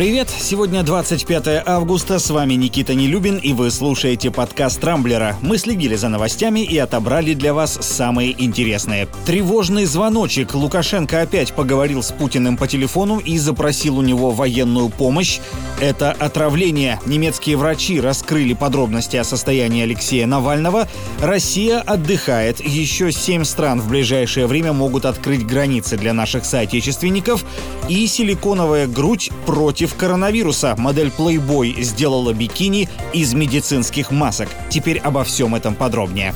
Привет! Сегодня 25 августа, с вами Никита Нелюбин, и вы слушаете подкаст «Рамблера». Мы следили за новостями и отобрали для вас самые интересные. Тревожный звоночек. Лукашенко опять поговорил с Путиным по телефону и запросил у него военную помощь. Это отравление. Немецкие врачи раскрыли подробности о состоянии Алексея Навального. Россия отдыхает. Еще семь стран в ближайшее время могут открыть границы для наших соотечественников. И силиконовая грудь против против коронавируса модель Playboy сделала бикини из медицинских масок. Теперь обо всем этом подробнее.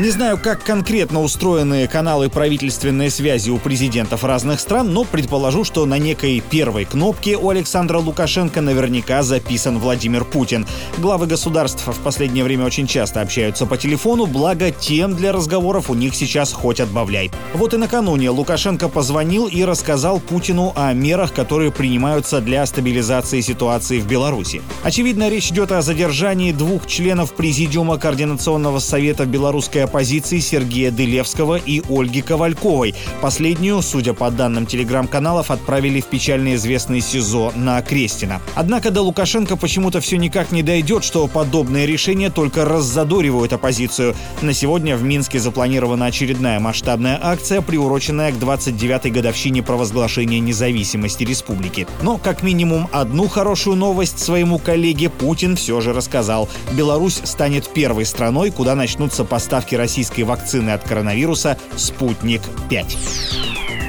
Не знаю, как конкретно устроены каналы правительственной связи у президентов разных стран, но предположу, что на некой первой кнопке у Александра Лукашенко наверняка записан Владимир Путин. Главы государств в последнее время очень часто общаются по телефону, благо тем для разговоров у них сейчас хоть отбавляй. Вот и накануне Лукашенко позвонил и рассказал Путину о мерах, которые принимаются для стабилизации ситуации в Беларуси. Очевидно, речь идет о задержании двух членов Президиума Координационного совета белорусской оппозиции Сергея Дылевского и Ольги Ковальковой. Последнюю, судя по данным телеграм-каналов, отправили в печально известный СИЗО на Крестина. Однако до Лукашенко почему-то все никак не дойдет, что подобные решения только раззадоривают оппозицию. На сегодня в Минске запланирована очередная масштабная акция, приуроченная к 29-й годовщине провозглашения независимости республики. Но как минимум одну хорошую новость своему коллеге Путин все же рассказал. Беларусь станет первой страной, куда начнутся поставки поставки российской вакцины от коронавируса «Спутник-5».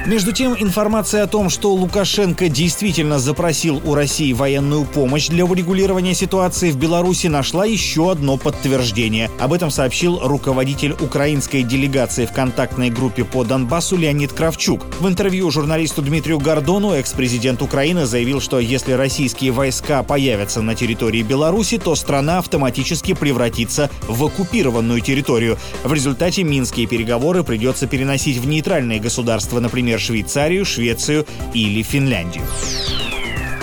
Между тем, информация о том, что Лукашенко действительно запросил у России военную помощь для урегулирования ситуации в Беларуси, нашла еще одно подтверждение. Об этом сообщил руководитель украинской делегации в контактной группе по Донбассу Леонид Кравчук. В интервью журналисту Дмитрию Гордону экс-президент Украины заявил, что если российские войска появятся на территории Беларуси, то страна автоматически превратится в оккупированную территорию. В результате минские переговоры придется переносить в нейтральные государства, например, например, Швейцарию, Швецию или Финляндию.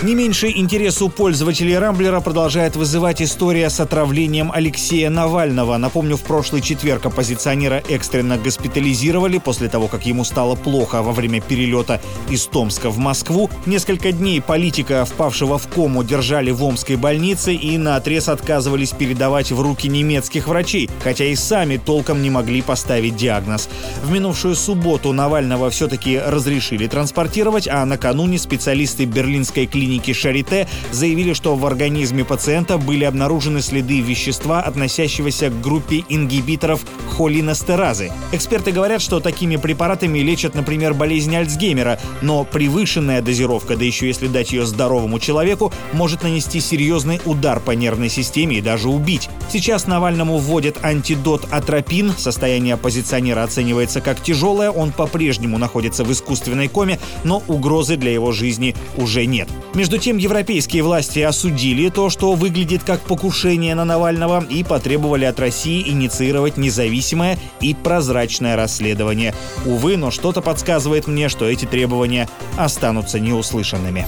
Не меньше интерес у пользователей Рамблера продолжает вызывать история с отравлением Алексея Навального. Напомню, в прошлый четверг оппозиционера экстренно госпитализировали после того, как ему стало плохо во время перелета из Томска в Москву. Несколько дней политика, впавшего в кому, держали в Омской больнице и на отрез отказывались передавать в руки немецких врачей, хотя и сами толком не могли поставить диагноз. В минувшую субботу Навального все-таки разрешили транспортировать, а накануне специалисты берлинской клиники клиники Шарите заявили, что в организме пациента были обнаружены следы вещества, относящегося к группе ингибиторов холинестеразы. Эксперты говорят, что такими препаратами лечат, например, болезнь Альцгеймера, но превышенная дозировка, да еще если дать ее здоровому человеку, может нанести серьезный удар по нервной системе и даже убить. Сейчас Навальному вводят антидот атропин. Состояние оппозиционера оценивается как тяжелое. Он по-прежнему находится в искусственной коме, но угрозы для его жизни уже нет. Между тем, европейские власти осудили то, что выглядит как покушение на Навального, и потребовали от России инициировать независимое и прозрачное расследование. Увы, но что-то подсказывает мне, что эти требования останутся неуслышанными.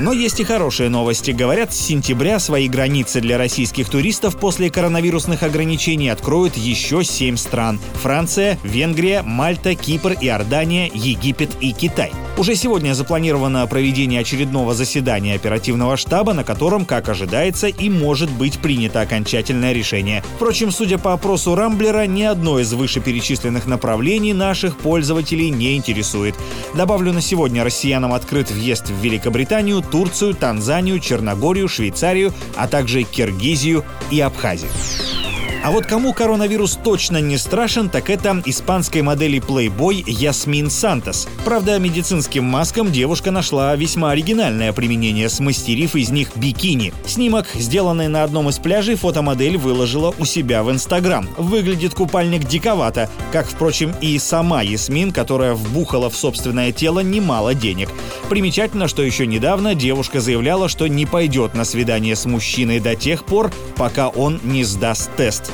Но есть и хорошие новости. Говорят, с сентября свои границы для российских туристов после коронавирусных ограничений откроют еще семь стран. Франция, Венгрия, Мальта, Кипр, Иордания, Египет и Китай. Уже сегодня запланировано проведение очередного заседания оперативного штаба, на котором, как ожидается, и может быть принято окончательное решение. Впрочем, судя по опросу Рамблера, ни одно из вышеперечисленных направлений наших пользователей не интересует. Добавлю, на сегодня россиянам открыт въезд в Великобританию, Турцию, Танзанию, Черногорию, Швейцарию, а также Киргизию и Абхазию. А вот кому коронавирус точно не страшен, так это испанской модели Playboy Ясмин Сантос. Правда, медицинским маскам девушка нашла весьма оригинальное применение, смастерив из них бикини. Снимок, сделанный на одном из пляжей, фотомодель выложила у себя в Инстаграм. Выглядит купальник диковато, как, впрочем, и сама Ясмин, которая вбухала в собственное тело немало денег. Примечательно, что еще недавно девушка заявляла, что не пойдет на свидание с мужчиной до тех пор, пока он не сдаст тест